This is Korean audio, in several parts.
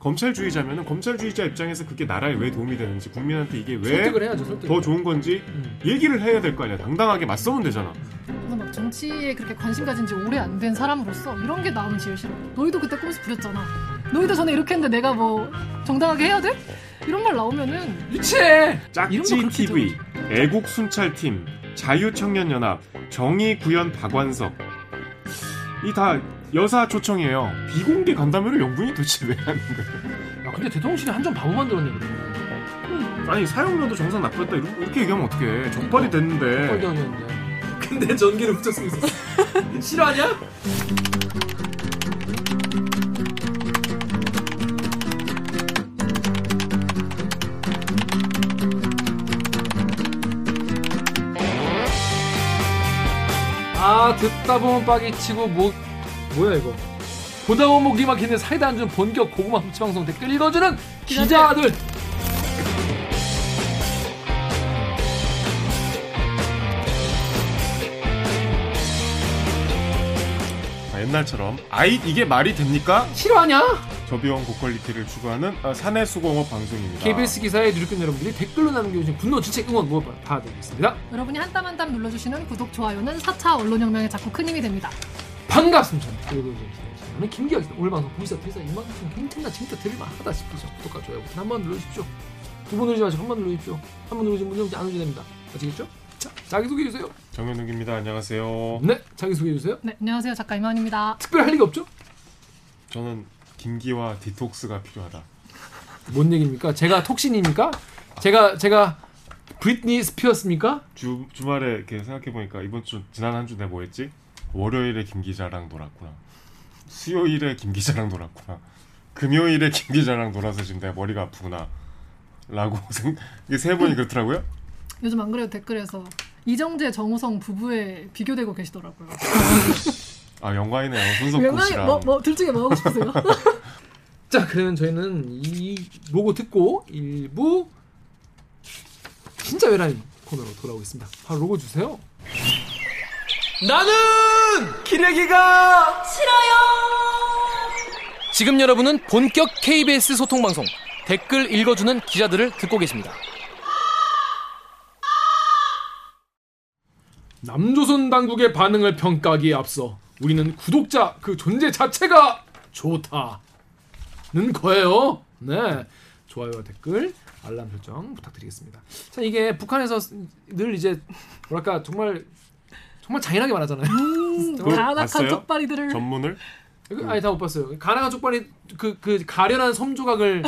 검찰주의자면은 검찰주의자 입장에서 그게 나라에 왜 도움이 되는지 국민한테 이게 왜. 더 좋은 건지 음. 얘기를 해야 될 거 아니야. 당당하게 맞서면 되잖아. 그래서 막 정치에 그렇게 관심 가진 지 오래 안 된 사람으로서 이런 게 나오면 제일 싫어. 너희도 그때 꼼수 부렸잖아. 너희도 전에 이렇게 했는데 내가 뭐 정당하게 해야 돼? 이런 말 나오면은 유치해. 짝지 TV, 애국 순찰팀, 자유청년연합, 정의구현 박완석 이 다 여사 초청이에요. 비공개 간담회를 영분이 도대체 왜 하는 거야? 야, 근데 대통령실이 한 점 바보 만들었네. 그래. 아니 사용료도 정상 납부했다 이렇게, 이렇게 얘기하면 어떡해? 적발이 됐는데 뻘경이었는데. 근데 전기를 쓰고 있었어. 싫어하냐? 아 듣다 보면 빡이 치고 뭐 뭐야 이거 보다 보면 목이 막히는 사이다 안주는 본격 고구마 훔치 방송 댓글 읽어주는 기자들 아, 옛날처럼 아이 이게 말이 됩니까? 싫어하냐? 저비용 고퀄리티를 추구하는 아, 사내수공업 방송입니다. KBS 기사에 누리꾼 여러분들이 댓글로 남겨주신 분노 지책 응원 무엇 받아드리겠습니다. 여러분이 한 땀 한 땀 눌러주시는 구독, 좋아요는 4차 언론혁명에 자꾸 큰 힘이 됩니다. 반갑습니다. 그리고 저는 김기혁입니다. 오늘 방송 보시다 퇴사 이만큼 괜찮나 진짜 들을만하다 싶으시죠? 구독과 좋아요 버튼 한번 눌러주십시오. 두 번 누르지 마시고 한 번 눌러주십시오. 한 번 누르신 분은 이제 안 누르게 됩니다. 아시겠죠? 자, 자기소개해주세요. 정현욱입니다. 안녕하세요. 네, 자기소개해주세요. 네, 안녕하세요. 작가 이만입니다. 특별히 할 얘기 없죠? 저는 김기와 디톡스가 필요하다. 뭔 얘기입니까? 제가 톡신입니까? 제가 제가 브리트니 스피어스입니까? 주 주말에 이렇게 생각해 보니까 이번 주 지난 한 주 내가 뭐 했지? 월요일에 김 기자랑 놀았구나. 수요일에 김 기자랑 놀았구나. 금요일에 김 기자랑 놀아서 지금 내가 머리가 아프구나. 라고 생 이게 세 번이 그렇더라고요. 요즘 안 그래도 댓글에서 이정재, 정우성 부부에 비교되고 계시더라고요. 아 영광이네요. 손석구 씨랑. 뭐, 뭐, 둘 중에 뭐 하고 싶으세요? 자, 그러면 저희는 이 로고 듣고 일부 진짜 외라인 코너로 돌아오겠습니다. 바로 로고 주세요. 나는 기레기가 싫어요. 지금 여러분은 본격 KBS 소통 방송 댓글 읽어주는 기자들을 듣고 계십니다. 남조선 당국의 반응을 평가하기에 앞서 우리는 구독자 그 존재 자체가 좋다는 거예요. 네. 좋아요와 댓글, 알람 설정 부탁드리겠습니다. 자, 이게 북한에서 늘 이제 뭐랄까 정말 정말 잔인하게 말하잖아요. 음, 봤어요? 쪽발이들을 전문을 이거 아니 다 못 봤어요. 가나가 쪽발이 그 그 가련한 섬 조각을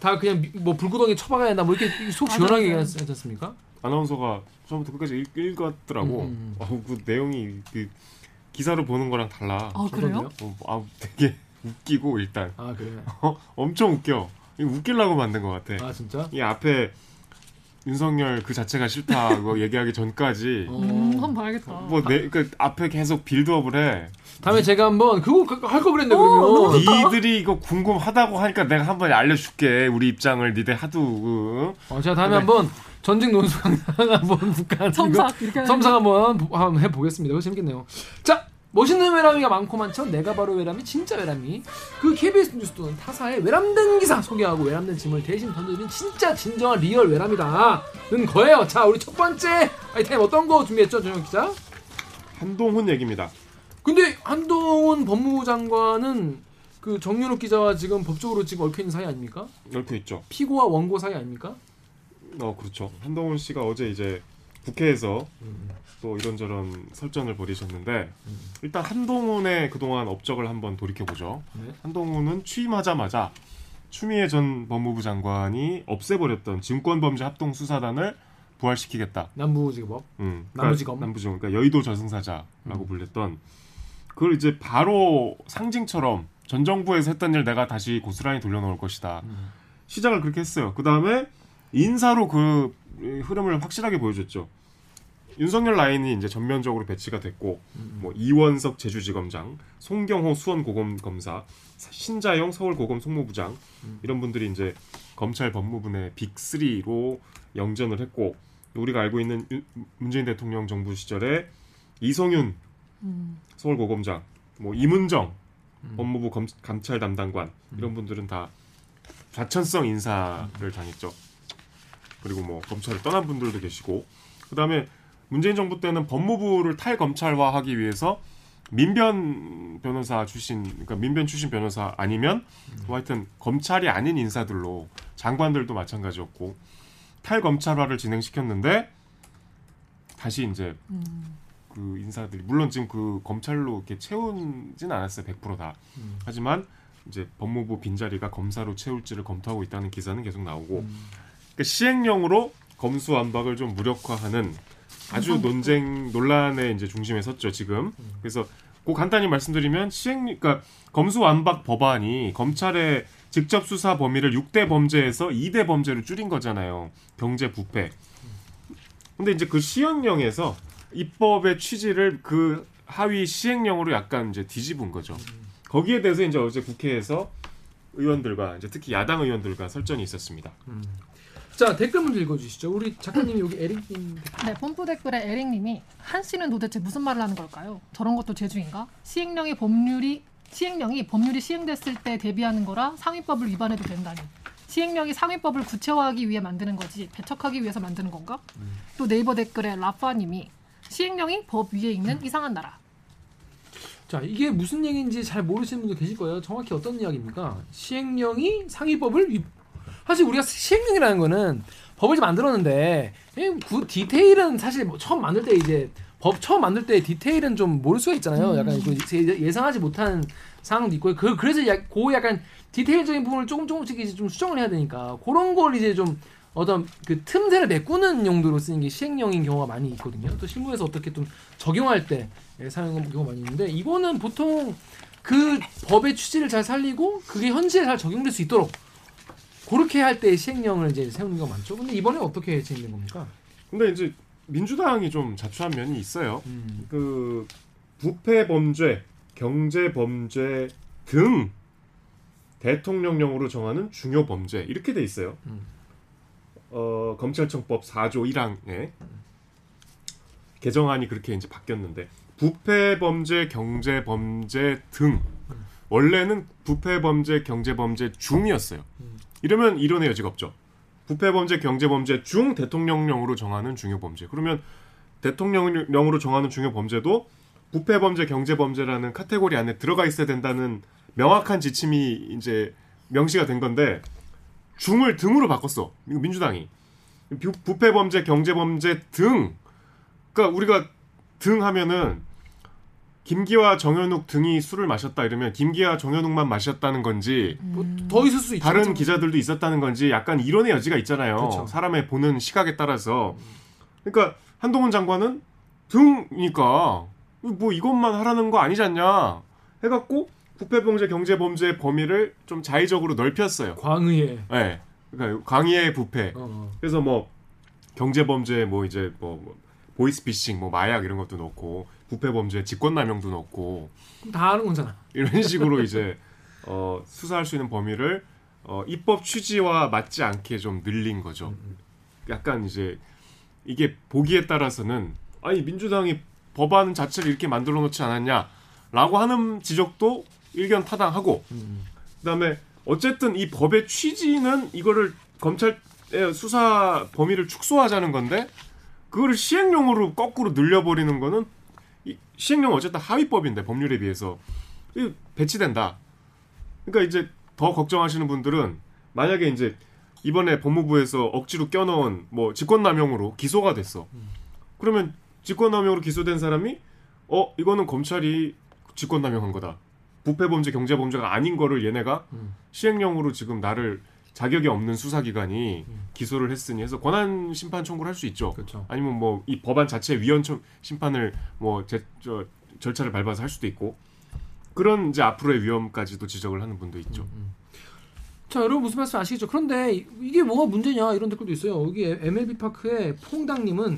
다 그냥 미- 뭐 불구덩이 처박아야 한다 뭐 이렇게 속. 시원하게 얘기하지 않습니까? 아나운서가 처음부터 끝까지 읽, 읽었더라고. 음, 음, 어우 그 내용이 그 기사로 보는 거랑 달라. 아 그래요? 어, 아 되게 웃기고 일단 아 그래. 어, 엄청 웃겨. 웃기려고 만든 것 같아. 아 진짜? 이 앞에 윤석열 그 자체가 싫다고 얘기하기 전까지 어. 음, 한번 봐야겠다. 뭐 내 그 앞에 계속 빌드업을 해. 다음에 제가 한번 그거 할 거 그랬네 어, 그러면. 좋다. 니들이 이거 궁금하다고 하니까 내가 한번 알려줄게. 우리 입장을 니들 하도 그, 어, 제가 다음에 네. 한번 전직 논술 한번 북한 첨삭 이렇게 섬상 한번 해보겠습니다. 재밌겠네요. 자, 멋있는 외람이가 많고 많죠. 내가 바로 외람이 진짜 외람이. 그 KBS 뉴스 또는 타사의 외람된 기사 소개하고 외람된 짐을 대신 던져드린 진짜 진정한 리얼 외람이다 는 거예요. 자, 우리 첫 번째 아이템 어떤 거 준비했죠, 정영 기자? 한동훈 얘기입니다. 근데 한동훈 법무부 장관은 그 정윤욱 기자와 지금 법적으로 지금 얽혀 있는 사이 아닙니까? 얽혀 있죠. 피고와 원고 사이 아닙니까? 어 그렇죠. 한동훈 씨가 어제 이제 국회에서 음. 또 이런저런 설전을 벌이셨는데 일단 한동훈의 그동안 업적을 한번 돌이켜 보죠. 네. 한동훈은 취임하자마자 추미애 전 법무부 장관이 없애버렸던 증권범죄 합동수사단을 부활시키겠다. 남부지법. 음, 남부지검. 남부지검. 그러니까 여의도 저승사자라고 음. 불렸던 그걸 이제 바로 상징처럼 전 정부에서 했던 일 내가 다시 고스란히 돌려놓을 것이다. 음. 시작을 그렇게 했어요. 그 다음에 인사로 그 흐름을 확실하게 보여줬죠. 윤석열 라인이 이제 전면적으로 배치가 됐고, 음. 뭐 이원석 제주지검장, 송경호 수원고검 검사, 신자영 서울고검 송무부장 음. 이런 분들이 이제 검찰 법무부의 빅3로 영전을 했고, 우리가 알고 있는 윤- 문재인 대통령 정부 시절에 이성윤 음, 서울고검장, 뭐 이문정 음. 법무부 검, 감찰 담당관 이런 분들은 다 좌천성 인사를 당했죠. 그리고 뭐 검찰을 떠난 분들도 계시고 그다음에 문재인 정부 때는 법무부를 탈검찰화하기 위해서 민변 변호사 출신 그러니까 민변 출신 변호사 아니면 뭐 하여튼 검찰이 아닌 인사들로 장관들도 마찬가지였고 탈검찰화를 진행시켰는데 다시 이제 음. 그 인사들이 물론 지금 그 검찰로 이렇게 채우진 않았어요 100%다 음. 하지만 이제 법무부 빈자리가 검사로 채울지를 검토하고 있다는 기사는 계속 나오고 음. 그러니까 시행령으로 검수완박을 좀 무력화하는 아주 음. 논쟁 논란의 이제 중심에 섰죠 지금. 그래서 그 간단히 말씀드리면 시행 그러니까 검수완박 법안이 검찰의 직접 수사 범위를 6대 범죄에서 2대 범죄로 줄인 거잖아요. 경제 부패. 근데 이제 그 시행령에서 입법의 취지를 그 하위 시행령으로 약간 이제 뒤집은 거죠. 거기에 대해서 이제 어제 국회에서 의원들과 이제 특히 야당 의원들과 설전이 있었습니다. 자 댓글 먼저 읽어주시죠. 우리 작가님이 여기 에릭님 네, 펌프 댓글에 에릭님이 한 씨는 도대체 무슨 말을 하는 걸까요? 저런 것도 재주인가? 시행령이 법률이 시행령이 법률이 시행됐을 때 대비하는 거라 상위법을 위반해도 된다니. 시행령이 상위법을 구체화하기 위해 만드는 거지 배척하기 위해서 만드는 건가? 또 네이버 댓글에 라파님이 시행령이 법 위에 있는 이상한 나라. 자 이게 무슨 얘기인지 잘 모르시는 분도 계실 거예요. 정확히 어떤 이야기입니까? 시행령이 상위법을 위... 사실 우리가 시행령이라는 거는 법을 좀 만들었는데 이그 디테일은 사실 뭐 처음 만들 때 이제 법 처음 만들 때 디테일은 좀 모를 수가 있잖아요. 약간 그 예- 예상하지 못한 상황도 있고 그 그래서 야, 그 약간 디테일적인 부분을 조금 조금씩 이제 좀 수정을 해야 되니까 그런 걸 이제 좀 어떤 그 틈새를 메꾸는 용도로 쓰는 게 시행령인 경우가 많이 있거든요. 또 실무에서 어떻게 좀 적용할 때 예, 사용하는 경우가 많이 있는데 이거는 보통 그 법의 취지를 잘 살리고 그게 현실에 잘 적용될 수 있도록 그렇게 할 때 시행령을 이제 세우는 경우가 많죠. 근데 이번에 어떻게 진행된 겁니까? 근데 이제 민주당이 좀 자초한 면이 있어요. 음. 그 부패 범죄, 경제 범죄 등 대통령령으로 정하는 중요 범죄 이렇게 돼 있어요. 음. 어, 검찰청법 4조 1항에 개정안이 그렇게 이제 바뀌었는데 부패 범죄, 경제 범죄 등 원래는 부패 범죄, 경제 범죄 중이었어요. 음. 이러면 이론의 여지가 없죠. 부패 범죄, 경제 범죄 중 대통령령으로 정하는 중요 범죄. 그러면 대통령령으로 정하는 중요 범죄도 부패 범죄, 경제 범죄라는 카테고리 안에 들어가 있어야 된다는 명확한 지침이 이제 명시가 된 건데 중을 등으로 바꿨어. 민주당이 부- 부패 범죄, 경제 범죄 등. 그러니까 우리가 등 하면은 김기화, 정현욱 등이 술을 마셨다 이러면 김기화, 정현욱만 마셨다는 건지 뭐더 있을 수 있죠. 다른 기자들도 있었다는 건지 약간 이론의 여지가 있잖아요. 그렇죠. 사람의 보는 시각에 따라서. 그러니까 한동훈 장관은 등이니까 뭐 이것만 하라는 거 아니지 않냐 해갖고 부패범죄 경제범죄 범위를 좀 자의적으로 넓혔어요. 광의에 예. 그러니까 광의의 부패. 어. 그래서 뭐 경제범죄 뭐 이제 뭐, 뭐 보이스피싱 뭐 마약 이런 것도 넣고 부패 범죄 직권남용도 넣고 다 아는 거잖아. 이런 식으로 이제 어, 수사할 수 있는 범위를 어, 입법 취지와 맞지 않게 좀 늘린 거죠. 약간 이제 이게 보기에 따라서는 아니 민주당이 법안 자체를 이렇게 만들어 놓지 않았냐라고 하는 지적도 일견 타당하고 음. 그다음에 어쨌든 이 법의 취지는 이거를 검찰의 수사 범위를 축소하자는 건데 그거를 시행령으로 거꾸로 늘려버리는 거는 이 시행령 어쨌든 하위법인데 법률에 비해서 배치된다. 그러니까 이제 더 걱정하시는 분들은 만약에 이제 이번에 법무부에서 억지로 껴넣은 뭐 직권남용으로 기소가 됐어. 그러면 직권남용으로 기소된 사람이 어 이거는 검찰이 직권남용한 거다. 부패범죄 경제범죄가 아닌 거를 얘네가 음. 시행령으로 지금 나를 자격이 없는 수사기관이 기소를 했으니 해서 권한 심판 청구를 할 수 있죠. 그렇죠. 아니면 뭐 이 법안 자체 위헌 청- 심판을 뭐 제, 저, 절차를 밟아서 할 수도 있고 그런 이제 앞으로의 위험까지도 지적을 하는 분도 있죠. 자 여러분 무슨 말씀 아시겠죠? 그런데 이- 이게 뭐가 문제냐 이런 댓글도 있어요. 여기 MLB 파크의 퐁당님은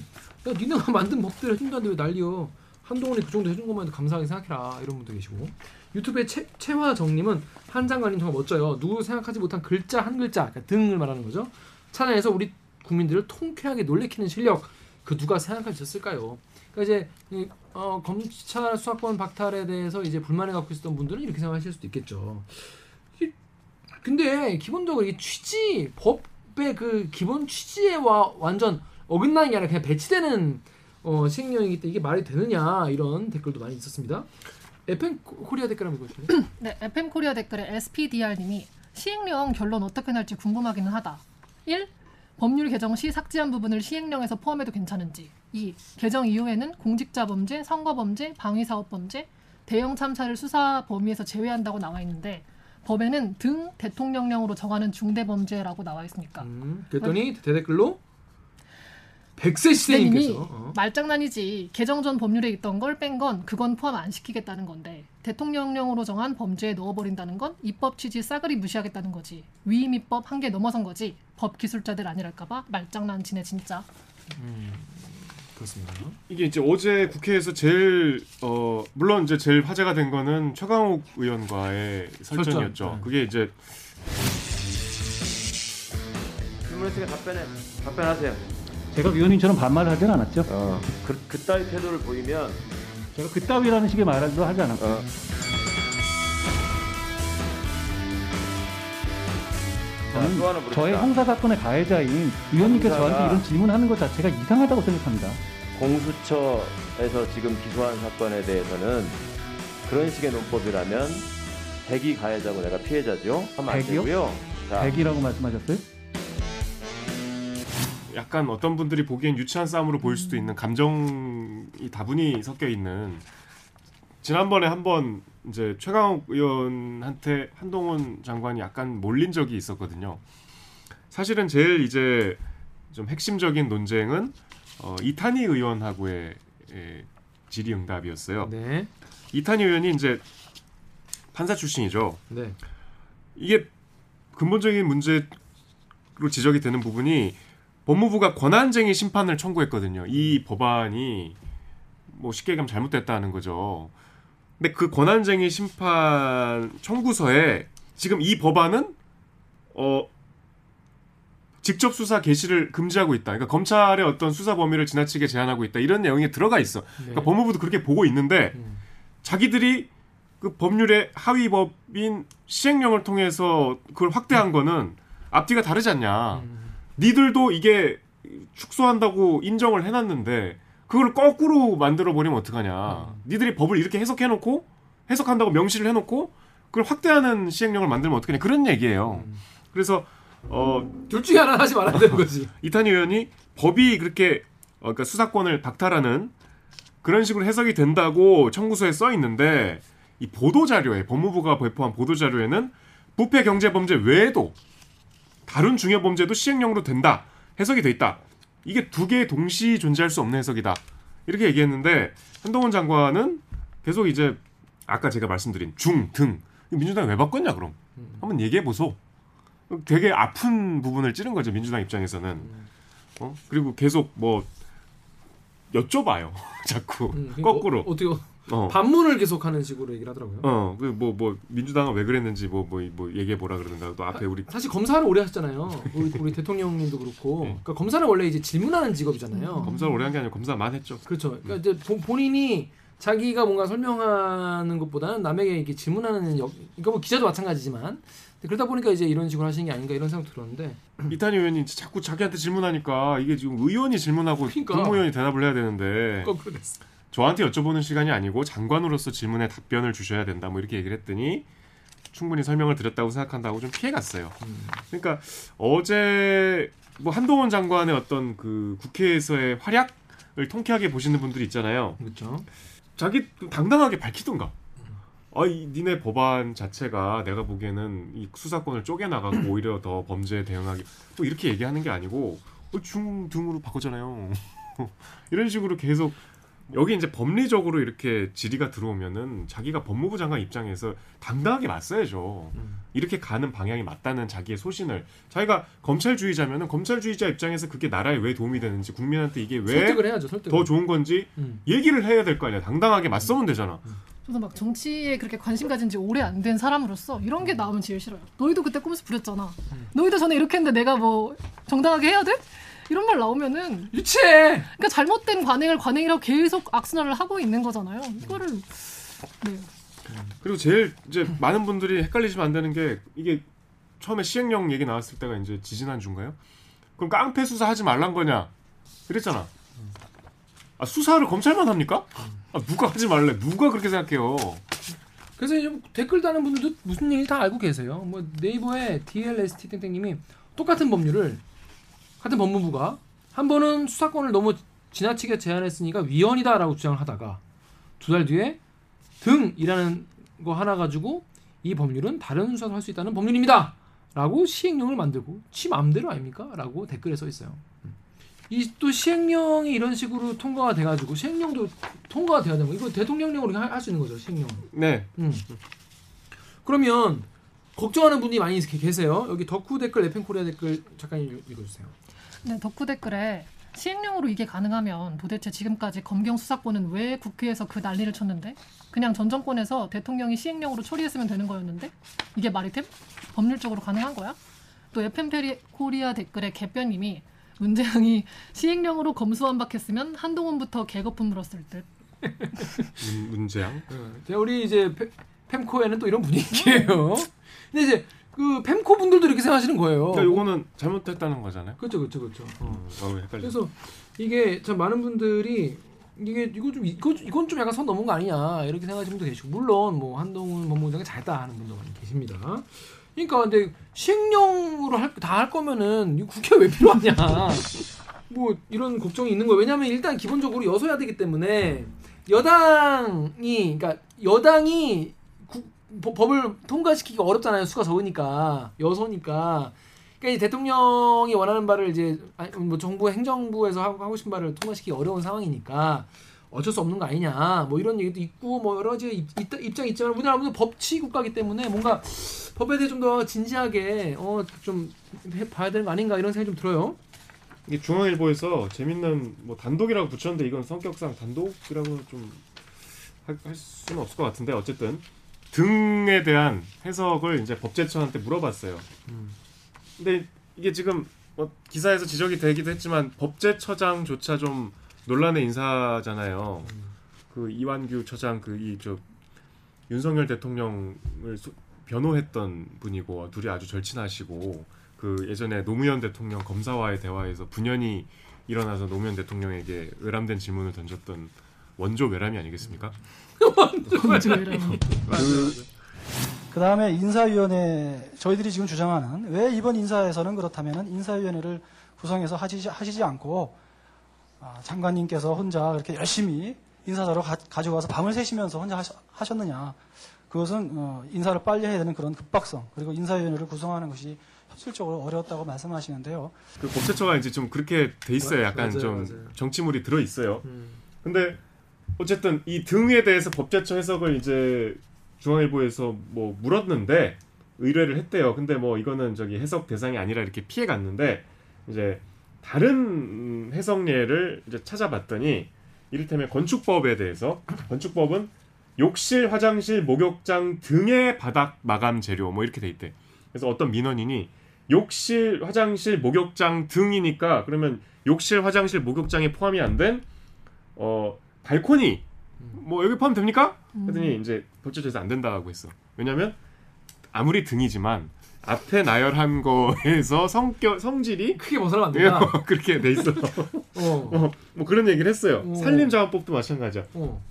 야 니네가 만든 법대로 해준다는데 왜 난리여? 한동훈이 그 정도 해준 것만 해도 감사하게 생각해라 이런 분도 계시고 유튜브의 채, 채화정님은 한 장관님 정말 멋져요. 누구 생각하지 못한 글자 한 글자 그러니까 등을 말하는 거죠. 찾아내서 우리 국민들을 통쾌하게 놀래키는 실력 그 누가 있었을까요? 그러니까 이제 이, 어, 검찰 수사권 박탈에 대해서 이제 불만을 갖고 있었던 분들은 이렇게 생각하실 수도 있겠죠. 근데 기본적으로 이 취지 법의 그 기본 취지에와 완전 어긋나는 게 아니라 그냥 배치되는 어, 시행령이기 때문에 이게 말이 되느냐 이런 댓글도 많이 있었습니다. FM 코리아 댓글 한번 보실래요? 네, FM 코리아 댓글에 SPDR님이 시행령 결론 어떻게 날지 궁금하기는 하다. 1. 법률 개정 시 삭제한 부분을 시행령에서 포함해도 괜찮은지. 2. 개정 이후에는 공직자 범죄, 선거 범죄, 방위 사업 범죄, 대형 참사를 수사 범위에서 제외한다고 나와 있는데 법에는 등 대통령령으로 정하는 중대 범죄라고 나와 있으니까. 음, 그랬더니 대댓글로 백세 시대님이 시대님께서 어. 말장난이지 개정 전 법률에 있던 걸 뺀 건 그건 포함 안 시키겠다는 건데 대통령령으로 정한 범죄에 넣어버린다는 건 입법 취지 싸그리 무시하겠다는 거지 위임 입법 한계 넘어선 거지 법 기술자들 아니랄까봐 말장난 치네 진짜 그렇습니다. 이게 이제 어제 국회에서 제일 어 물론 이제 제일 화제가 된 거는 최강욱 의원과의 설전이었죠. 설전, 네. 그게 이제 질문했으니까 답변해 답변하세요. 제가 위원님처럼 반말을 하진 않았죠. 어, 그, 그따위 태도를 보이면 제가 그따위라는 식의 말도 하지 않았고 어, 자, 저는 또 하나. 저의 형사 사건의 가해자인 위원님께서 형사가- 저한테 이런 질문하는 것 자체가 이상하다고 생각합니다. 공수처에서 지금 기소한 사건에 대해서는 그런 식의 논법이라면 백이 가해자고 내가 피해자죠. 하면 안 백이요? 되고요. 자, 백이라고 말씀하셨어요? 약간 어떤 분들이 보기엔 유치한 싸움으로 보일 수도 있는 감정이 다분히 섞여 있는 지난번에 한번 이제 최강욱 의원한테 한동훈 장관이 약간 몰린 적이 있었거든요. 사실은 제일 이제 좀 핵심적인 논쟁은 어, 이탄희 의원하고의 에, 질의응답이었어요. 네, 이탄희 의원이 이제 판사 출신이죠. 네, 이게 근본적인 문제로 지적이 되는 부분이 법무부가 권한쟁의 심판을 청구했거든요. 이 법안이 뭐 쉽게 얘기하면 잘못됐다는 거죠. 근데 그 권한쟁의 심판 청구서에 지금 이 법안은 어 직접 수사 개시를 금지하고 있다. 그러니까 검찰의 어떤 수사 범위를 지나치게 제한하고 있다. 이런 내용이 들어가 있어. 그러니까 네. 법무부도 그렇게 보고 있는데 음. 자기들이 그 법률의 하위 법인 시행령을 통해서 그걸 확대한 거는 앞뒤가 다르지 않냐. 음. 니들도 이게 축소한다고 인정을 해놨는데 그걸 거꾸로 만들어 버리면 어떡하냐. 니들이 법을 이렇게 해석해놓고 해석한다고 명시를 해놓고 그걸 확대하는 시행령을 만들면 어떡하냐. 그런 얘기예요. 그래서 어둘 중에 하나 하지 말아야 되는 거지. 이탄희 의원이 법이 그렇게 어, 그러니까 수사권을 박탈하는 그런 식으로 해석이 된다고 청구서에 써 있는데 이 보도 자료에 법무부가 배포한 보도 자료에는 부패 경제 범죄 외에도 다른 중요 범죄도 시행령으로 된다 해석이 돼 있다. 이게 두 개 동시 존재할 수 없는 해석이다. 이렇게 얘기했는데 한동훈 장관은 계속 이제 아까 제가 말씀드린 중, 등 민주당이 왜 바꿨냐 그럼 한번 얘기해 보소. 되게 아픈 부분을 찌른 거죠 민주당 입장에서는. 어? 그리고 계속 뭐 여쭤봐요. 자꾸 음, 그러니까 거꾸로. 어, 어떻게 어. 반문을 계속하는 식으로 얘기를 하더라고요. 어, 그뭐뭐 민주당은 왜 그랬는지 뭐뭐뭐 얘기해 보라 그러는가 또 앞에 우리 사실 검사를 오래 하셨잖아요. 우리, 우리 대통령님도 그렇고. 네. 그러니까 검사는 원래 이제 질문하는 직업이잖아요. 검사를 오래 한 게 아니라 검사만 했죠. 그렇죠. 그러니까 이제 본- 본인이 자기가 뭔가 설명하는 것보다는 남에게 이렇게 질문하는 역, 이거 뭐 기자도 마찬가지지만 그러다 보니까 이제 이런 식으로 하시는 게 아닌가 이런 생각 들었는데 이탄희 의원이 자꾸 자기한테 질문하니까 이게 지금 의원이 질문하고 그러니까. 국무위원이 대답을 해야 되는데 됐어. 저한테 여쭤보는 시간이 아니고 장관으로서 질문에 답변을 주셔야 된다 뭐 이렇게 얘기를 했더니 충분히 설명을 드렸다고 생각한다고 좀 피해 갔어요. 그러니까 어제 뭐 한동훈 장관의 어떤 그 국회에서의 활약을 통쾌하게 보시는 분들이 있잖아요. 그렇죠. 자기 당당하게 밝히던가. 아, 이 니네 법안 자체가 내가 보기에는 이 수사권을 쪼개나가고 오히려 더 범죄에 대응하기 뭐 이렇게 얘기하는 게 아니고 어, 중등으로 바꾸잖아요. 이런 식으로 계속 여기 이제 법리적으로 이렇게 질의가 들어오면은 자기가 법무부 장관 입장에서 당당하게 맞서야죠. 음. 이렇게 가는 방향이 맞다는 자기의 소신을 자기가 검찰주의자면은 검찰주의자 입장에서 그게 나라에 왜 도움이 되는지 국민한테 이게 왜 설득을 해야죠. 설득. 더 좋은 건지 음. 얘기를 해야 될 거 아니야. 당당하게 맞서면 되잖아. 저도 막 정치에 그렇게 관심 가진 지 오래 안 된 사람으로서 이런 게 나오면 제일 싫어요. 너희도 그때 꼼수 부렸잖아. 너희도 전에 이렇게 했는데 내가 뭐 정당하게 해야 돼? 이런 말 나오면은 유치해. 그러니까 잘못된 관행을 관행이라고 계속 악순환을 하고 있는 거잖아요. 이거를 네. 그리고 제일 이제 많은 분들이 헷갈리시면 안 되는 게 이게 처음에 시행령 얘기 나왔을 때가 이제 지지난 주인가요? 그럼 깡패 수사 하지 말란 거냐? 그랬잖아. 아 수사를 검찰만 합니까? 아, 누가 하지 말래? 누가 그렇게 생각해요? 그래서 이제 댓글 다는 분들도 무슨 얘기 다 알고 계세요. 뭐 네이버에 DLST 땡땡님이 똑같은 법률을 같은 법무부가 한 번은 수사권을 너무 지나치게 제한했으니까 위헌이다라고 주장을 하다가 두 달 뒤에 등이라는 거 하나 가지고 이 법률은 다른 수사를 할 수 있다는 법률입니다.라고 시행령을 만들고 지 마음대로 아닙니까?라고 댓글에 써 있어요. 이 또 시행령이 이런 식으로 통과가 돼가지고 시행령도 통과가 돼야 되는 거 이거 대통령령으로 할 수 있는 거죠 시행령. 네. 음. 그러면 걱정하는 분이 많이 계- 계세요. 여기 덕후 댓글, 에펜코리아 댓글 잠깐 읽- 읽어주세요. 네, 더쿠 댓글에 시행령으로 이게 가능하면 도대체 지금까지 검경 수사권은 왜 국회에서 그 난리를 쳤는데 그냥 전 정권에서 대통령이 시행령으로 처리했으면 되는 거였는데 이게 말이 됨? 법률적으로 가능한 거야? 또 FM 페리 코리아 댓글에 개뼈님이 문재앙이 시행령으로 검수완박했으면 한동훈부터 개거품 물었을 듯. 문, 문재앙. 네, 우리 이제 페- 펜코에는 또 이런 분위기예요. 근데 이제 그 펜코 분들도 이렇게 생각하시는 거예요. 그러니까 요거는 잘못했다는 거잖아요. 그렇죠, 그렇죠, 그렇죠. 어. 어, 어. 그래서 이게 참 많은 분들이 이게 이거 좀 이거 이건 좀 약간 선 넘은 거 아니냐 이렇게 생각하시는 분도 계시고 물론 뭐 한동훈 법무부장이 잘했다 하는 분도 많이 계십니다. 그러니까 근데 시행령으로 다 할 거면은 이 국회 왜 필요하냐 뭐 이런 걱정이 있는 거예요. 왜냐하면 일단 기본적으로 여소야 되기 때문에 여당이 그러니까 여당이 국- 법- 법을 통과시키기 어렵잖아요. 수가 적으니까 여소니까. 그러니까 대통령이 원하는 바를 이제 뭐 정부 행정부에서 하고, 싶은 바를 통과시키기 어려운 상황이니까 어쩔 수 없는 거 아니냐 뭐 이런 얘기도 있고 뭐 여러 가지 입, 입, 입장 있지만 우리나라는 법치 국가기 때문에 뭔가 법에 대해 좀 더 진지하게 어 좀 봐야 되는 거 아닌가 이런 생각이 좀 들어요. 이게 중앙일보에서 재밌는 뭐 단독이라고 붙였는데 이건 성격상 단독이라고 좀 할 수는 없을 것 같은데 어쨌든 등에 대한 해석을 이제 법제처한테 물어봤어요. 근데 이게 지금 뭐 기사에서 지적이 되기도 했지만 법제처장조차 좀 논란의 인사잖아요. 그 이완규 처장 그 이 저 윤석열 대통령을 소- 변호했던 분이고 둘이 아주 절친하시고 그 예전에 노무현 대통령 검사와의 대화에서 분연이 일어나서 노무현 대통령에게 외람된 질문을 던졌던 원조 외람이 아니겠습니까? 그 다음에 인사위원회 저희들이 지금 주장하는 왜 이번 인사에서는 그렇다면 인사위원회를 구성해서 하시지, 하시지 않고 아, 장관님께서 혼자 그렇게 열심히 인사자로 가, 져가서 밤을 새시면서 혼자 하셨, 느냐 그것은 어, 인사를 빨리 해야 되는 그런 급박성 그리고 인사위원회를 구성하는 것이 현실적으로 어려웠다고 말씀하시는데요. 그 법제처가 이제 좀 그렇게 돼 있어요. 약간 맞아요, 좀 맞아요. 정치물이 들어 있어요. 근데 어쨌든 이 등에 대해서 법제처 해석을 이제 중앙일보에서 뭐 물었는데 의뢰를 했대요. 근데 뭐 이거는 저기 해석 대상이 아니라 이렇게 피해 갔는데 이제 다른 음, 해석례를 이제 찾아봤더니 이를테면 건축법에 대해서 건축법은 욕실, 화장실, 목욕장 등의 바닥 마감 재료 뭐 이렇게 돼 있대. 그래서 어떤 민원인이 욕실, 화장실, 목욕장 등이니까 그러면 욕실, 화장실, 목욕장에 포함이 안 된 어, 발코니 뭐 여기 포함 됩니까? 그랬더니 이제 법제처에서 안 된다고 했어. 왜냐면 아무리 등이지만 앞에 나열한 거에서 성격 성질이 크게 벗어나면 안 된다. 그렇게 돼 있어. 어. 어, 뭐 그런 얘기를 했어요. 어. 산림자원법도 마찬가지야. 어.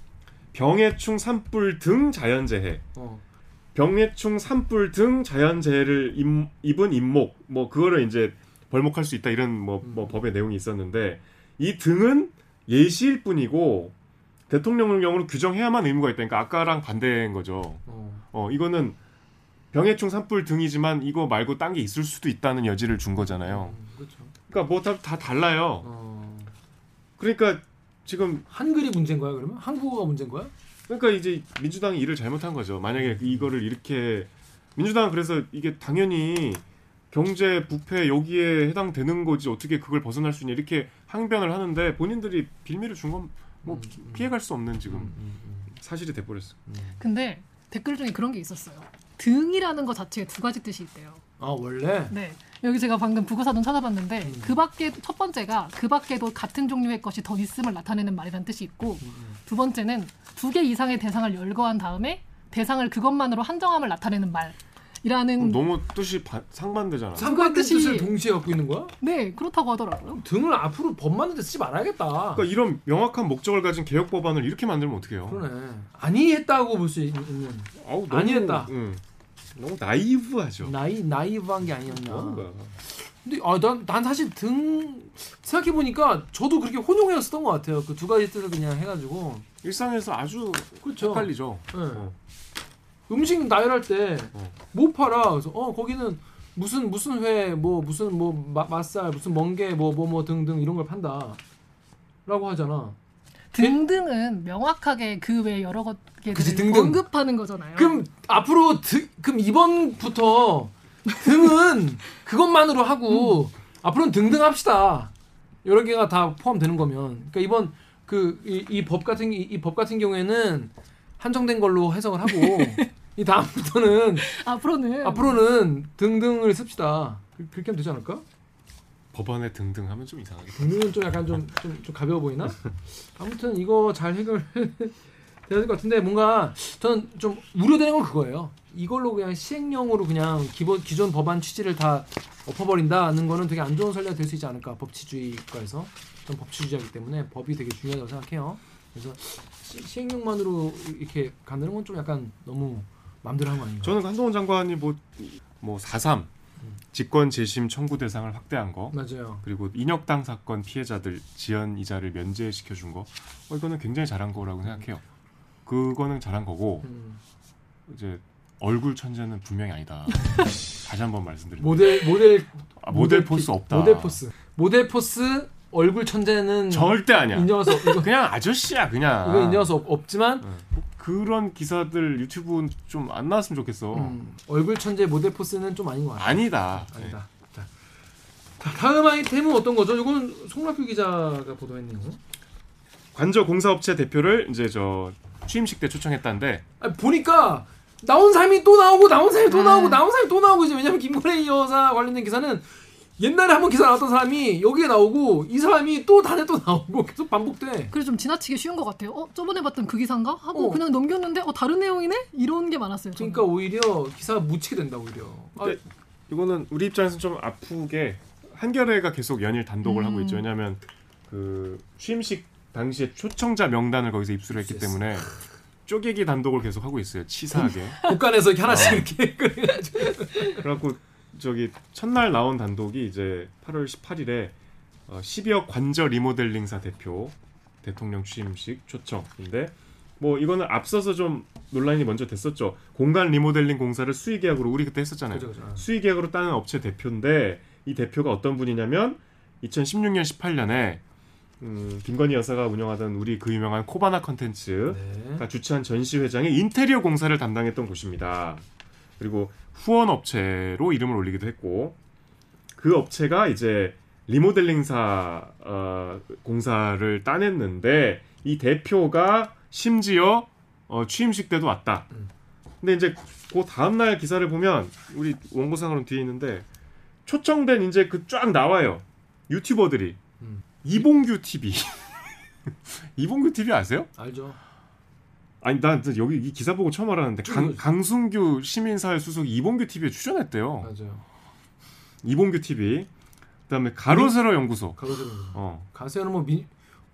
병해충, 산불 등 자연재해. 어. 병해충, 산불 등 자연재해를 임- 입은 임목, 뭐 그거를 이제 벌목할 수 있다 이런 뭐, 뭐 법의 내용이 있었는데 이 등은 예시일 뿐이고 대통령령으로 규정해야만 의무가 있다. 그러니까 아까랑 반대인 거죠. 어. 어 이거는 병해충, 산불 등이지만 이거 말고 딴 게 있을 수도 있다는 여지를 준 거잖아요. 음, 그렇죠. 그러니까 뭐다 다 달라요. 어. 그러니까 지금 한글이 문제인 거야 그러면? 한국어가 문제인 거야? 그러니까 이제 민주당이 일을 잘못한 거죠. 만약에 이거를 이렇게 민주당은 그래서 이게 당연히 경제 부패 여기에 해당되는 거지 어떻게 그걸 벗어날 수 있냐 이렇게 항변을 하는데 본인들이 빌미를 준 건 뭐 피해갈 수 없는 지금 사실이 돼버렸어. 근데 댓글 중에 그런 게 있었어요. 등이라는 것 자체에 두 가지 뜻이 있대요. 아 원래? 네. 여기 제가 방금 국어사전 찾아봤는데 음. 그 밖에 첫 번째가 그 밖에도 같은 종류의 것이 더 있음을 나타내는 말이라는 뜻이 있고 음, 두 번째는 두 개 이상의 대상을 열거한 다음에 대상을 그것만으로 한정함을 나타내는 말 이라는 너무 뜻이 바- 상반되잖아. 상반된 뜻이- 뜻을 동시에 갖고 있는 거야? 네 그렇다고 하더라고요. 등을 앞으로 법 만들 때 쓰지 말아야겠다. 그러니까 이런 명확한 목적을 가진 개혁 법안을 이렇게 만들면 어떡해요? 그러네. 아니 했다고 볼 수 있는 아우, 아니랬다. 응. 너무 나이브하죠. 나이 나이브한 게 아니었나. 뭔가. 근데 아난 난 사실 등 생각해 보니까 저도 그렇게 혼용해서 쓰던 것 같아요. 그 두 가지 뜻을 그냥 해가지고. 일상에서 아주 그렇죠. 헷갈리죠. 네. 어. 음식 나열할 때 어. 못 팔아. 그래서 어 거기는 무슨 무슨 회 뭐 무슨 뭐 마- 맛살 무슨 멍게 뭐 뭐 뭐 등등 이런 걸 판다. 라고 하잖아. 등등은 명확하게 그 외 여러 등등. 언급하는 거잖아요. 그럼 앞으로 등 그럼 이번부터 등은 그것만으로 하고 앞으로는 등등 합시다. 여러 개가 다 포함되는 거면. 그러니까 이번 그 이 법 같은 이 법 같은 경우에는 한정된 걸로 해석을 하고 이 다음부터는 앞으로는 앞으로는 등등을 씁시다. 그- 그렇게 하면 되지 않을까? 법안에 등등 하면 좀 이상하게. 등등은 좀 약간 좀, 좀, 좀 가벼워 보이나? 아무튼 이거 잘 해결 돼야 될 것 같은데 뭔가 저는 좀 우려되는 건 그거예요. 이걸로 그냥 시행령으로 그냥 기본 기존 법안 취지를 다 엎어버린다는 거는 되게 안 좋은 선례가 될 수 있지 않을까 법치주의 국가에서 전 법치주의자이기 때문에 법이 되게 중요하다고 생각해요. 그래서 시, 시행령만으로 이렇게 가는 건 좀 약간 너무 마음대로 한 거 아닌가? 저는 한동훈 장관이 뭐뭐 4.3 직권 재심 청구 대상을 확대한 거 맞아요. 그리고 인혁당 사건 피해자들 지연 이자를 면제시켜 준 거. 어, 이거는 굉장히 잘한 거라고 생각해요. 그거는 잘한 거고 음. 이제 얼굴 천재는 분명히 아니다. 다시 한번 말씀드립니다. 모델 모델 아, 모델 모델 force 피- 없다. 모델 force. 모델 force 얼굴 천재는 절대 아니야. 인정할 수 없, 이거 그냥 아저씨야 그냥. 이거 인정할 수 없, 없지만 응. 뭐 그런 기사들 유튜브 좀안 나왔으면 좋겠어. 음, 얼굴 천재 모델 force는 좀 아닌 것 같아. 아니다. 아니다. 자, 자, 다음 아이템은 어떤 거죠? 이건 송락규 기자가 보도했네요. 관저 공사업체 대표를 이제 저 취임식 때 초청했다는데 아, 보니까 나온 사람이 또 나오고 나온 사람이 또 아. 나오고 나온 사람이 또 나오고 이제 왜냐면 김건희 여사 관련된 기사는 옛날에 한번 기사 나왔던 사람이 여기에 나오고 이 사람이 또 다음에 또 나오고 계속 반복돼. 그래서 좀 지나치게 쉬운 것 같아요. 어 저번에 봤던 그 기사인가 하고 어. 그냥 넘겼는데 어 다른 내용이네 이런 게 많았어요. 저는. 그러니까 오히려 기사가 묻히게 된다 오히려. 아, 근데 이거는 우리 입장에서는 좀 아프게 한겨레가 계속 연일 단독을 음. 하고 있죠. 왜냐하면 그 취임식 당시에 초청자 명단을 거기서 입수를 했기 때문에 쪼개기 단독을 계속 하고 있어요. 치사하게. 국간에서 하나씩 어. 이렇게 그래가지고 그래갖고 저기 첫날 나온 단독이 이제 8월 18일에 어, 12억 관저 리모델링사 대표 대통령 취임식 초청인데 뭐 이거는 앞서서 좀 논란이 먼저 됐었죠. 공간 리모델링 공사를 수의계약으로 우리 그때 했었잖아요. 그죠, 그죠. 수의계약으로 따는 업체 대표인데 이 대표가 어떤 분이냐면 2016년 18년에 음, 김건희 여사가 운영하던 우리 그 유명한 코바나 컨텐츠 네. 가 주최한 전시회장의 인테리어 공사를 담당했던 곳입니다. 그리고 후원 업체로 이름을 올리기도 했고 그 업체가 이제 리모델링사 어, 공사를 따냈는데 이 대표가 심지어 어, 취임식 때도 왔다. 음. 근데 이제 그 다음 날 기사를 보면 우리 원고상으로 뒤에 있는데 초청된 이제 그 쫙 나와요 유튜버들이 음. 이봉규 TV 이봉규 TV 아세요? 알죠. 아니 난 여기 이 기사 보고 처음 알았는데 강, 쭉 강순규 시민사회 수석 이봉규 TV에 출연했대요. 맞아요. 이봉규 TV. 그다음에 가로세로 연구소. 가로세로. 어. 가세는 뭐 민,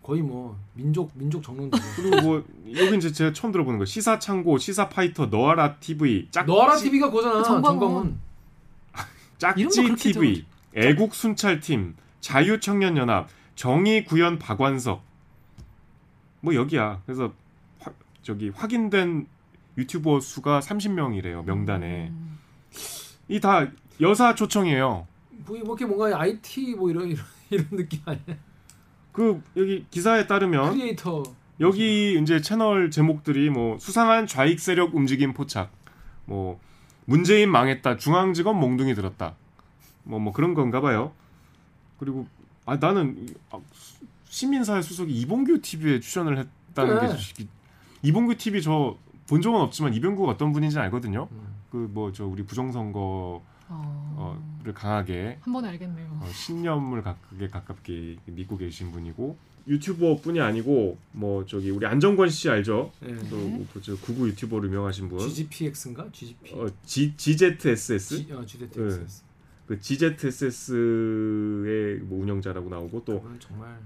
거의 뭐 민족 민족 정론이죠. 그리고 뭐 여기 이제 제가 처음 들어보는 거 시사 창고, 시사 파이터, 너아라 TV, 짝 너아라 TV가 그거잖아. 정광훈. 짝지 TV, 애국 순찰팀, 자유청년연합, 정의구현 박완석. 뭐 여기야. 그래서 화, 저기 확인된 유튜버 수가 30명이래요 명단에. 음. 이다 여사 초청이에요. 뭐 이렇게 뭔가 IT 뭐 이런 이런, 이런 느낌 아니야? 그 여기 기사에 따르면 크리에이터. 여기 이제 채널 제목들이 뭐 수상한 좌익 세력 움직임 포착, 뭐 문재인 망했다, 중앙직원 몽둥이 들었다, 뭐뭐 그런 건가 봐요. 그리고 아 나는 이- 아, 수- 시민사회 수석이 이봉규 TV에 출연을 했다는 그래. 게 이봉규 TV 저 본 적은 없지만 이병구가 어떤 분인지 알거든요. 음. 그뭐 저 우리 부정선거 어, 를 강하게 한 번에 알겠네요. 어, 신념을 가깝게 가깝게 믿고 계신 분이고 유튜버뿐이 아니고 뭐 저기 우리 안정권 씨 알죠? 네. 또, 또 구구 유튜버로 유명하신 분. GGPX인가? GGP. 어, G, GZSS G, 어, GZPX. 그 GZSS의 뭐 운영자라고 나오고 또 정말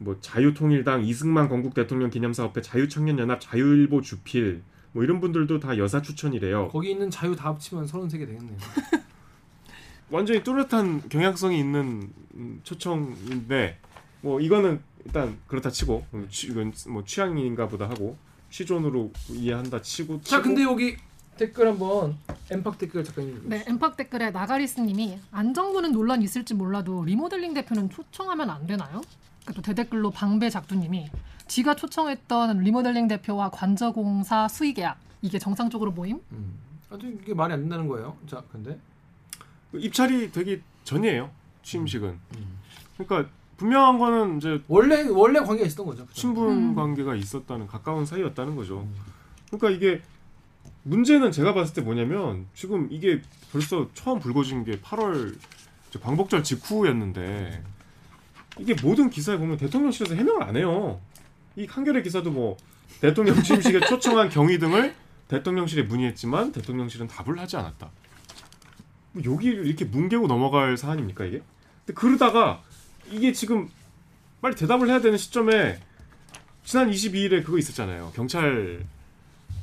뭐 자유통일당 이승만 건국 대통령 기념사업회 자유청년연합 자유일보 주필 뭐 이런 분들도 다 여사 추천이래요. 거기 있는 자유 다 합치면 33개 되겠네요. 완전히 뚜렷한 경향성이 있는 음, 초청인데 뭐 이거는 일단 그렇다 치고 음, 취- 이건 뭐 취향인가 보다 하고 시존으로 이해한다 치고 자, 치고 근데 여기 댓글 한번 엠팍 댓글 작가님. 네, 엠팍 댓글에 나가리스님이 안정구는 논란 있을지 몰라도 리모델링 대표는 초청하면 안 되나요? 그또 대댓글로 방배 작두님이 지가 초청했던 리모델링 대표와 관저공사 수의 계약 이게 정상적으로 모임? 음. 아주 이게 말이 안 된다는 거예요. 자, 근데 입찰이 되기 전이에요 취임식은 음. 그러니까 분명한 거는 이제 원래 원래 관계가 있었던 거죠. 그죠? 친분 음. 관계가 있었다는 가까운 사이였다는 거죠. 음. 그러니까 이게 문제는 제가 봤을 때 뭐냐면 지금 이게 벌써 처음 불거진 게 8월 이제 광복절 직후였는데 이게 모든 기사에 보면 대통령실에서 해명을 안 해요. 이 한겨레 기사도 뭐 대통령 취임식에 초청한 경위 등을 대통령실에 문의했지만 대통령실은 답을 하지 않았다. 뭐 여기를 이렇게 뭉개고 넘어갈 사안입니까 이게? 근데 그러다가 이게 지금 빨리 대답을 해야 되는 시점에 지난 22일에 그거 있었잖아요. 경찰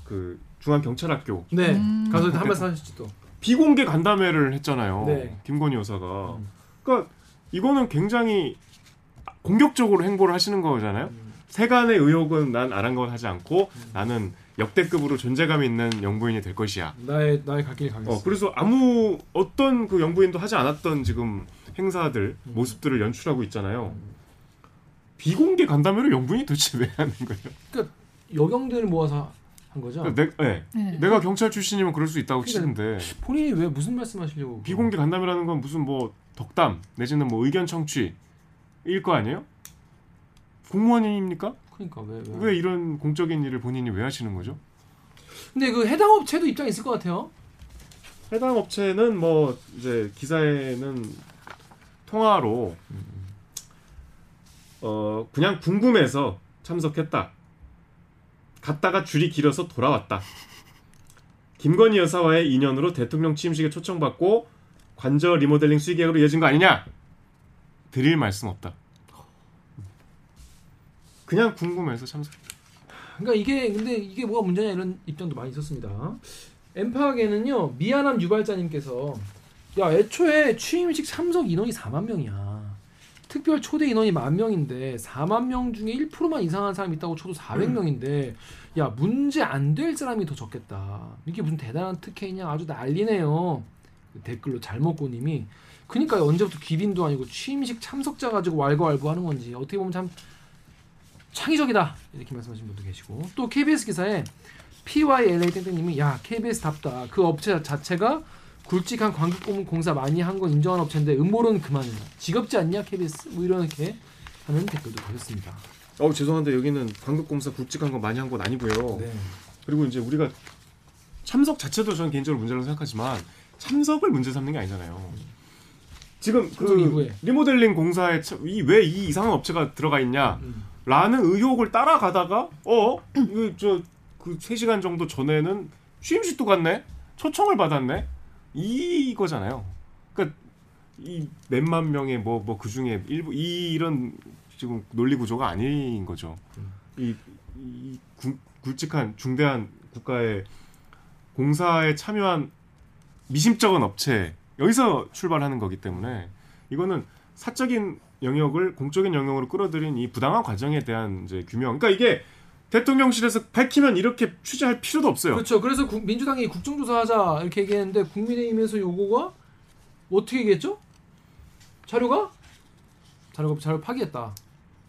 그 중앙 경찰학교 네. 음. 가서 한 말씀 하셨죠 또. 비공개 간담회를 했잖아요. 네. 김건희 여사가. 음. 그러니까 이거는 굉장히 공격적으로 행보를 하시는 거잖아요. 음. 세간의 의혹은 난 아랑곳하지 않고 나는 역대급으로 존재감 있는 영부인이 될 것이야. 나의 나의 갈 길을 가겠어. 어, 그래서 아무 어떤 그 영부인도 하지 않았던 지금 행사들 음. 모습들을 연출하고 있잖아요. 비공개 간담회를 영부인이 도대체 왜 하는 거예요? 여경들을 모아서 한 거죠. 내, 네. 네. 내가 경찰 출신이면 그럴 수 있다고 그러니까 치는데 본인이 왜 무슨 말씀하시려고 비공개 간담회라는 건 무슨 뭐 덕담 내지는 뭐 의견 청취 일 거 아니에요? 공무원입니까? 그러니까 왜 왜? 왜 이런 공적인 일을 본인이 왜 하시는 거죠? 근데 그 해당 업체도 입장 있을 것 같아요. 해당 업체는 뭐 이제 기사에는 통화로 어 그냥 궁금해서 참석했다. 갔다가 줄이 길어서 돌아왔다. 김건희 여사와의 인연으로 대통령 취임식에 초청받고 관저 리모델링 수의계약으로 이어진 거 아니냐? 드릴 말씀 없다. 그냥 궁금해서 참석. 그러니까 이게 근데 이게 뭐가 문제냐 이런 입장도 많이 있었습니다. 엠파에는요 미안함 유발자님께서 야 애초에 취임식 참석 인원이 4만 명이야. 특별 초대 인원이 만 명인데 4만 명 중에 1%만 이상한 사람이 있다고 쳐도 400명인데 야 문제 안 될 사람이 더 적겠다. 이게 무슨 대단한 특혜냐 아주 난리네요. 댓글로 잘먹고님이 그니까 언제부터 기빈도 아니고 취임식 참석자 가지고 왈가왈부 하는 건지 어떻게 보면 참 창의적이다 이렇게 말씀하신 분도 계시고 또 KBS 기사에 PYLA 땡땡님이 야 KBS답다 그 업체 자체가 굵직한 광고 공사 많이 한 건 인정한 업체인데 음모론 그만해 지겹지 않냐 KBS 뭐 이렇게 하는 댓글도 보셨습니다. 어 죄송한데 여기는 광급공사 굵직한 거 많이 한 건 아니고요. 네. 그리고 이제 우리가 참석 자체도 저는 개인적으로 문제라고 생각하지만 참석을 문제 삼는 게 아니잖아요. 지금 그 이후에. 리모델링 공사에 왜이 이상한 업체가 들어가 있냐? 음. 라는 의혹을 따라가다가 어 이거 저그 3시간 정도 전에는 취임식도 갔네 초청을 받았네 이거잖아요 그러니까 이 몇만 명의 뭐 뭐 그 중에 일부 이 이런 지금 논리 구조가 아닌 거죠 이, 이 굵- 굵직한 중대한 국가의 공사에 참여한 미심쩍은 업체 여기서 출발하는 거기 때문에 이거는 사적인 영역을 공적인 영역으로 끌어들인 이 부당한 과정에 대한 이제 규명. 그러니까 이게 대통령실에서 밝히면 이렇게 취재할 필요도 없어요. 그렇죠. 그래서 국- 민주당이 국정조사하자 이렇게 얘기했는데 국민의힘에서 요거가 어떻게 얘기했죠? 자료가 자료가 자료 파기했다.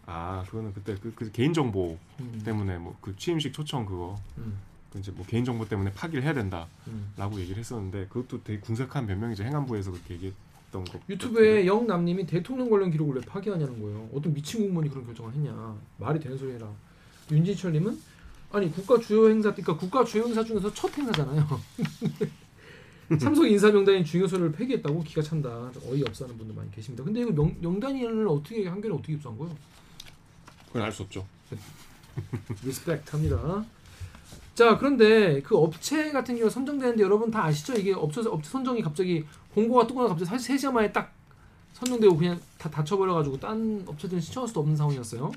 아, 그거는 그때 그, 그 개인 정보 음. 때문에 뭐 그 취임식 초청 그거 음. 그 이제 뭐 개인 정보 때문에 파기를 해야 된다라고 음. 얘기를 했었는데 그것도 되게 궁색한 변명이죠. 행안부에서 그렇게 얘기했던 거. 유튜브에 영남님이 대통령 관련 기록을 왜 파기하냐는 거예요. 어떤 미친 공무원이 그런 결정을 했냐. 말이 되는 소리 해라. 윤진철님은 아니 국가 주요 행사 그러니까 국가 주요 행사 중에서 첫 행사잖아요. 삼성 인사 명단인 중요소를 폐기했다고 기가 찬다. 어이 없어하는 분들 많이 계십니다. 근데 이거 명, 명단을 어떻게 한겨레 어떻게 입수한 거예요? 그건 알 수 없죠. respect 합니다. 자 그런데 그 업체 같은 경우 선정되는데 여러분 다 아시죠? 이게 업체 업체 선정이 갑자기 공고가 뜨거나 갑자기 사실 3시간 만에 딱 선정되고 그냥 다 닫혀버려가지고 딴 업체들은 신청할 수도 없는 상황이었어요.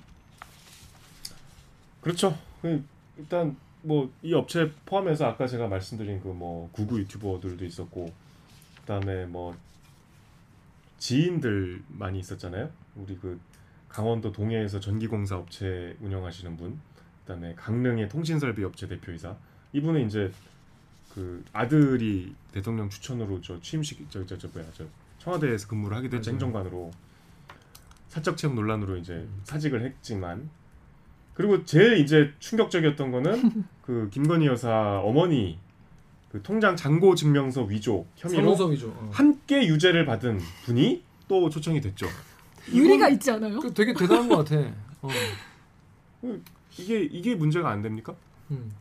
그렇죠. 그 일단 뭐 이 업체 포함해서 아까 제가 말씀드린 그 뭐 구구 유튜버들도 있었고 그다음에 뭐 지인들 많이 있었잖아요. 우리 그 강원도 동해에서 전기공사 업체 운영하시는 분, 그다음에 강릉의 통신설비 업체 대표이사 이분은 이제 그 아들이 대통령 추천으로 저 취임식 저저 저 뭐야 저 청와대에서 근무를 하기도 했죠 맞아요. 행정관으로 사적 채용 논란으로 이제 사직을 했지만 그리고 제일 이제 충격적이었던 거는 그 김건희 여사 어머니 그 통장 잔고 증명서 위조 혐의로 성우섬이죠. 어. 함께 유죄를 받은 분이 또 초청이 됐죠. 유리가 있지 않아요? 그 되게 대단한 것 같아. 어. 이게 이게 문제가 안 됩니까? 음.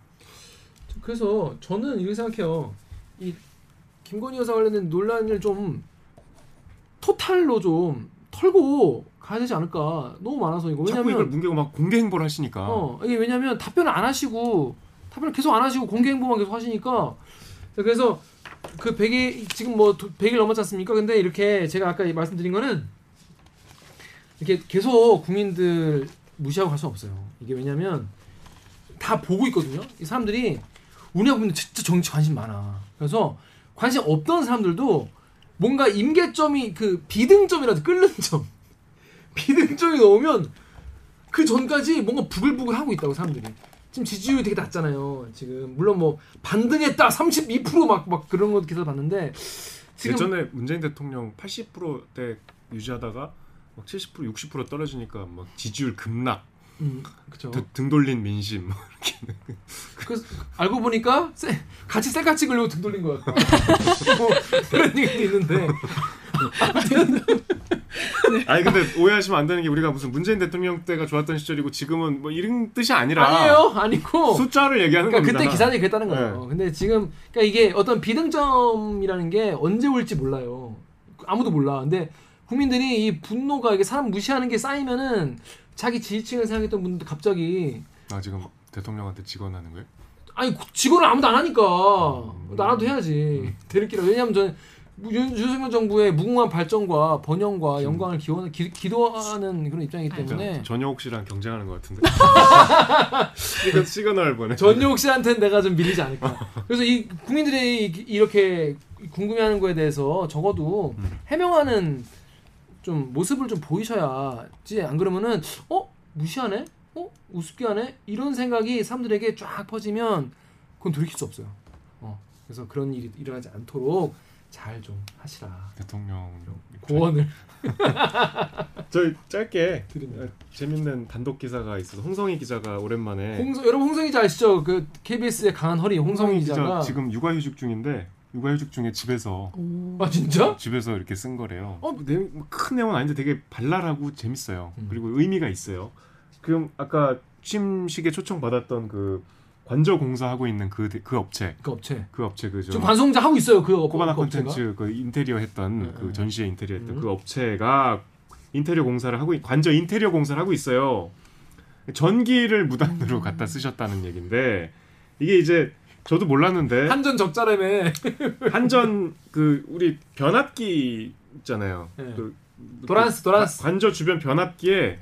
그래서 저는 이렇게 생각해요. 이 김건희 여사 관련된 논란을 좀 토탈로 좀 털고 가야 되지 않을까. 너무 많아서 이거 자꾸 이걸 왜냐면 뭉개고 막 공개 행보를 하시니까 어 이게 왜냐면 답변을 안 하시고 답변을 계속 안 하시고 공개 행보만 계속 하시니까 그래서 그 100일 지금 뭐 100일 넘었지 않습니까? 근데 이렇게 제가 아까 말씀드린 거는 이렇게 계속 국민들 무시하고 갈수 없어요. 이게 왜냐면 다 보고 있거든요. 이 사람들이 우리나라 국민들 진짜 정치 관심 많아. 그래서 관심 없던 사람들도 뭔가 임계점이 그 비등점이라도 끓는 점, 비등점이 나오면 그 전까지 뭔가 부글부글 하고 있다고 사람들이. 지금 지지율이 되게 낮잖아요. 지금 물론 뭐 반등했다 32%막 막 그런 것 기사 봤는데 지금 예전에 문재인 대통령 80%대 유지하다가 막 70% 60% 떨어지니까 막 지지율 급락, 음. 드- 등 돌린 민심 뭐 그래서 알고 보니까 세, 같이 셀카 찍으려고 등 돌린 거야. 뭐 그런 얘기도 있는데 아니 근데 오해하시면 안 되는 게 우리가 무슨 문재인 대통령 때가 좋았던 시절이고 지금은 뭐 이런 뜻이 아니라 아니에요, 아니고. 숫자를 얘기하는 그러니까 겁니다. 그때 기사들이 그랬다는 거예요. 네. 근데 지금 그러니까 이게 어떤 비등점이라는 게 언제 올지 몰라요. 아무도 몰라. 근데 국민들이 이 분노가 이게 사람 무시하는 게 쌓이면은 자기 지지층을 생각했던 분들 갑자기 아 지금 대통령한테 직언하는 거예요? 아니 직원을 아무도 안 하니까 음. 나라도 해야지 대리기라 왜냐하면 저는 윤- 윤석열 정부의 무궁한 발전과 번영과 영광을 기원 기, 기도하는 그런 입장이기 때문에 저- 전효옥 씨랑 경쟁하는 것 같은데. 이거 시그널 보내. 전용욱 씨한테는 내가 좀 밀리지 않을까. 그래서 이 국민들이 이- 이렇게 궁금해하는 거에 대해서 적어도 음. 해명하는 좀 모습을 좀 보이셔야지 안 그러면은 어 무시하네, 어 우습게 하네 이런 생각이 사람들에게 쫙 퍼지면 그건 돌이킬 수 없어요. 어 그래서 그런 일이 일어나지 않도록 잘 좀 하시라. 대통령 고언을 저희 짧게 드립니다. 어, 재밌는 단독 기사가 있어서 홍성희 기자가 오랜만에 홍성 여러분 홍성희 기자 아시죠? 그 KBS의 강한 허리 홍성희 기자가 지금 육아휴직 중인데 육아휴직 중에 집에서 오. 아 진짜? 집에서 이렇게 쓴 거래요. 어, 내용 뭐큰 내용은 아닌데 되게 발랄하고 재밌어요. 음. 그리고 의미가 있어요. 그럼 아까 취임식에 초청 받았던 그 관저 공사 하고 있는 그 그 업체 그 업체 그 업체 그저 지금 반송자 하고 있어요 그 업- 코바나 그 업체가. 콘텐츠 그 인테리어 했던 네, 그 네. 전시회 인테리어 했던 음. 그 업체가 인테리어 공사를 하고 있- 관저 인테리어 공사를 하고 있어요. 전기를 무단으로 음. 갖다 쓰셨다는 얘긴데 이게 이제 저도 몰랐는데 한전 적자라며 한전 그 우리 변압기 있잖아요. 네. 그 도란스, 도란스. 관- 관저 주변 변압기에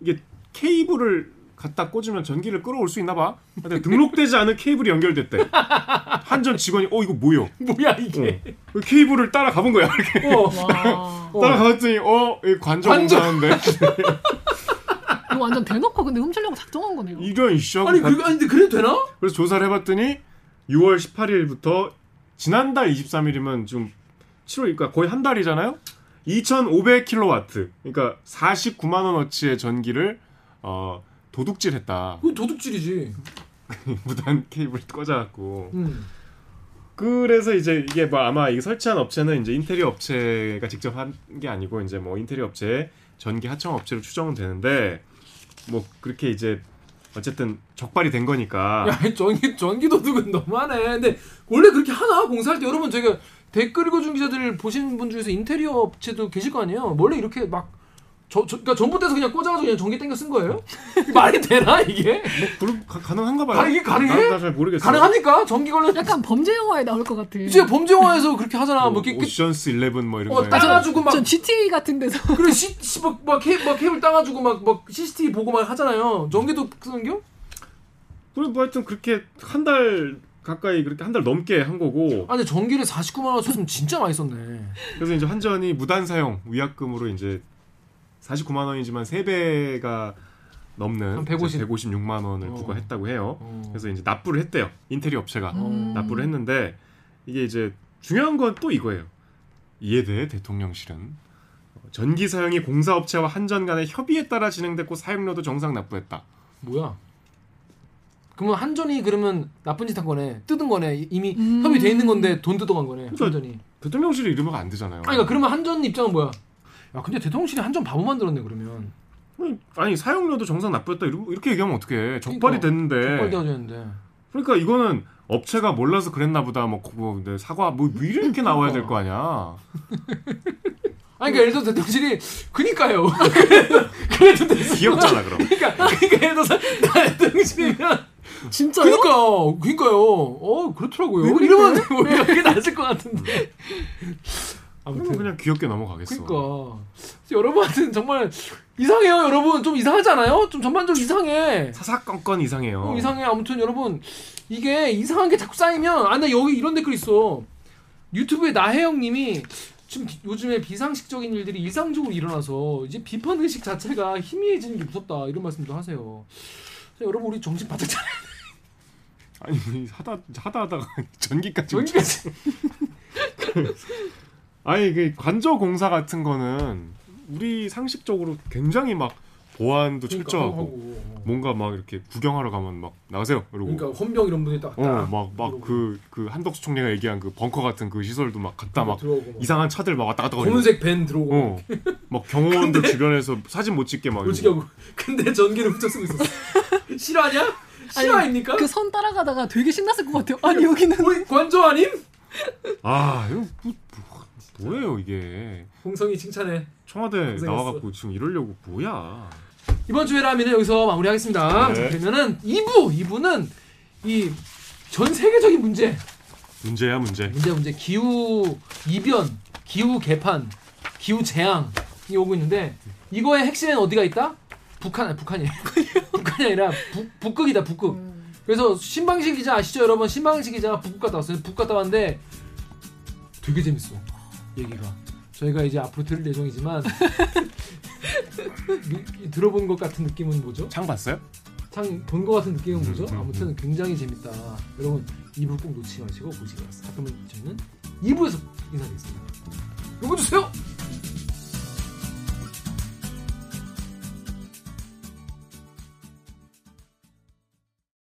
이게 케이블을 갖다 꽂으면 전기를 끌어올 수 있나 봐. 근데 등록되지 않은 케이블이 연결됐대. 한전 직원이 어 이거 뭐요? 뭐야 이게 그 케이블을 따라 가본 거야. 이렇게 어. 와. 어. 따라 가봤더니 어, 관저. 공사하는데 이거 완전 대놓고 근데 훔치려고 작정한 거네요. 이런 이슈 아니 그 아니 근데 그래도 되나? 그래서 조사를 해봤더니 6월 18일부터 지난달 23일이면 지금 7월 그러니까 거의 한 달이잖아요. 2,500kW 그러니까 49만 원어치의 전기를 어, 도둑질했다. 그건 도둑질이지. 무단 케이블 꽂아갖고 음. 그래서 이제 이게 뭐 아마 이 설치한 업체는 이제 인테리어 업체가 직접 한 게 아니고 이제 뭐 인테리어 업체 전기 하청 업체로 추정은 되는데 뭐 그렇게 이제 어쨌든 적발이 된 거니까 야, 전기 전기 도둑은 너무하네. 근데 원래 그렇게 하나 공사할 때 여러분 저희가 댓글 읽어준 기자들 보시는 분 중에서 인테리어 업체도 계실 거 아니에요. 원래 이렇게 막 저, 저, 그러니까 전봇대에서 그냥 꽂아가지고 그냥 전기 땡겨 쓴 거예요? 말이 되나 이게? 뭐 그럼 가, 가능한가 봐요. 아, 이게 가능해? 나 잘 모르겠어요. 가능합니까? 전기 걸려. 약간 범죄 영화에 나올 것 같아. 이제 범죄 영화에서 그렇게 하잖아. 뭐, 뭐, 이렇게 오션스 11뭐 이런 어, 거에 따가지고 막 전 GTA 같은 데서 그래 시, 시, 막, 막, 막 케이블 따가지고 막, 막 CCTV 보고 막 하잖아요. 전기도 쓰는겨? 그래 뭐 하여튼 그렇게 한 달 가까이 그렇게 한 달 넘게 한 거고 아 근데 전기를 49만 원 썼으면 진짜 많이 썼네. 그래서 이제 한전이 무단 사용 위약금으로 이제 49만 원이지만 3배가 넘는 한 150. 156만 원을 어. 부과했다고 해요. 어. 그래서 이제 납부를 했대요. 인테리어 업체가 음. 납부를 했는데 이게 이제 중요한 건 또 이거예요. 이에 대해 대통령실은 어, 전기 사용이 공사업체와 한전 간의 협의에 따라 진행됐고 사용료도 정상 납부했다. 뭐야? 그러면 한전이 그러면 나쁜 짓 한 거네. 뜯은 거네. 이미 음. 협의돼 있는 건데 돈 뜯어간 거네. 그러니까 한전이. 대통령실이 이러면 안 되잖아요. 아니 그러니까 그러면 한전 입장은 뭐야? 야 근데 대통령실이 한전 바보 만들었네 그러면. 아니 사용료도 정상 납부했다 이렇게 얘기하면 어떡해. 적발이 그러니까, 됐는데. 적발되어야 되는데. 그러니까 이거는 업체가 몰라서 그랬나 보다. 뭐, 뭐 근데 사과 뭐 이렇게 나와야 될 거 아니야. 아니 그러니까 예를 들어 대통령실이 그니까요. 그래도 됐어. 귀엽잖아 그럼. 그러니까 그러니까 예를 들어서 나 대통령실이면 진짜요? 그니까 그니까요. 어 그렇더라고요. 이러면 오히려 그게 낫을 것 같은데. 아무튼 그냥 귀엽게 넘어가겠어. 그러니까 여러분한테는 정말 이상해요, 여러분. 좀 이상하잖아요. 좀 전반적으로 이상해. 사사건건 이상해요. 어, 이상해. 아무튼 여러분 이게 이상한 게 자꾸 쌓이면 아, 나 여기 이런 댓글 있어. 유튜브에 나혜영님이 지금 비- 요즘에 비상식적인 일들이 일상적으로 일어나서 이제 비판 의식 자체가 희미해지는 게 무섭다 이런 말씀도 하세요. 자, 여러분 우리 정신 바짝 차려. 아니 하다 하다 하다가 전기까지. 여기까지. 아니 그 관저 공사 같은 거는 우리 상식적으로 굉장히 막 보안도 그러니까 철저하고 하고. 뭔가 막 이렇게 구경하러 가면 막 나가세요 이러고 그러니까 헌병 이런 분이 딱. 어막막그그 한덕수 총리가 얘기한 그 벙커 같은 그 시설도 막 갔다 막 들어오고 막. 이상한 차들 막 왔다 갔다 거리고 검은색 밴 들어오고. 어. 막 경호원들 주변에서 사진 못 찍게 막 솔직히 이러고. 하고. 근데 전기를 훔쳐 쓰고 있었어. 실화냐? 실화입니까? 그 선 따라가다가 되게 신났을 것 같아요. 아니 여기는 관저 아님? 아 이거 뭐, 뭐, 뭐예요 이게 홍성이 칭찬해. 청와대 고생했어. 나와갖고 지금 이러려고 뭐야 이번 주에 라면은 여기서 마무리하겠습니다. 네. 자, 그러면은 2부, 2부는 이 전 세계적인 문제, 문제야 문제 문제 문제 기후 이변, 기후 개판, 기후 재앙이 오고 있는데 이거의 핵심엔 어디가 있다? 북한 아니 북한이 북한이 아니라 북, 북극이다 북극. 그래서 신방식 기자 아시죠 여러분? 신방식 기자가 북극 갔다 왔어요. 북극 갔다 왔는데 되게 재밌어 얘기가. 저희가 이제 앞으로 들을 예정이지만 미- 들어본 것 같은 느낌은 뭐죠? 창 봤어요? 참본것 같은 느낌은 뭐죠? 음, 음, 아무튼 굉장히 재밌다. 여러분 2부 꼭 놓치지 마시고 보시기 바랍니다. 자, 그러면 저희는 2부에서 인사드리겠습니다. 요거 주세요.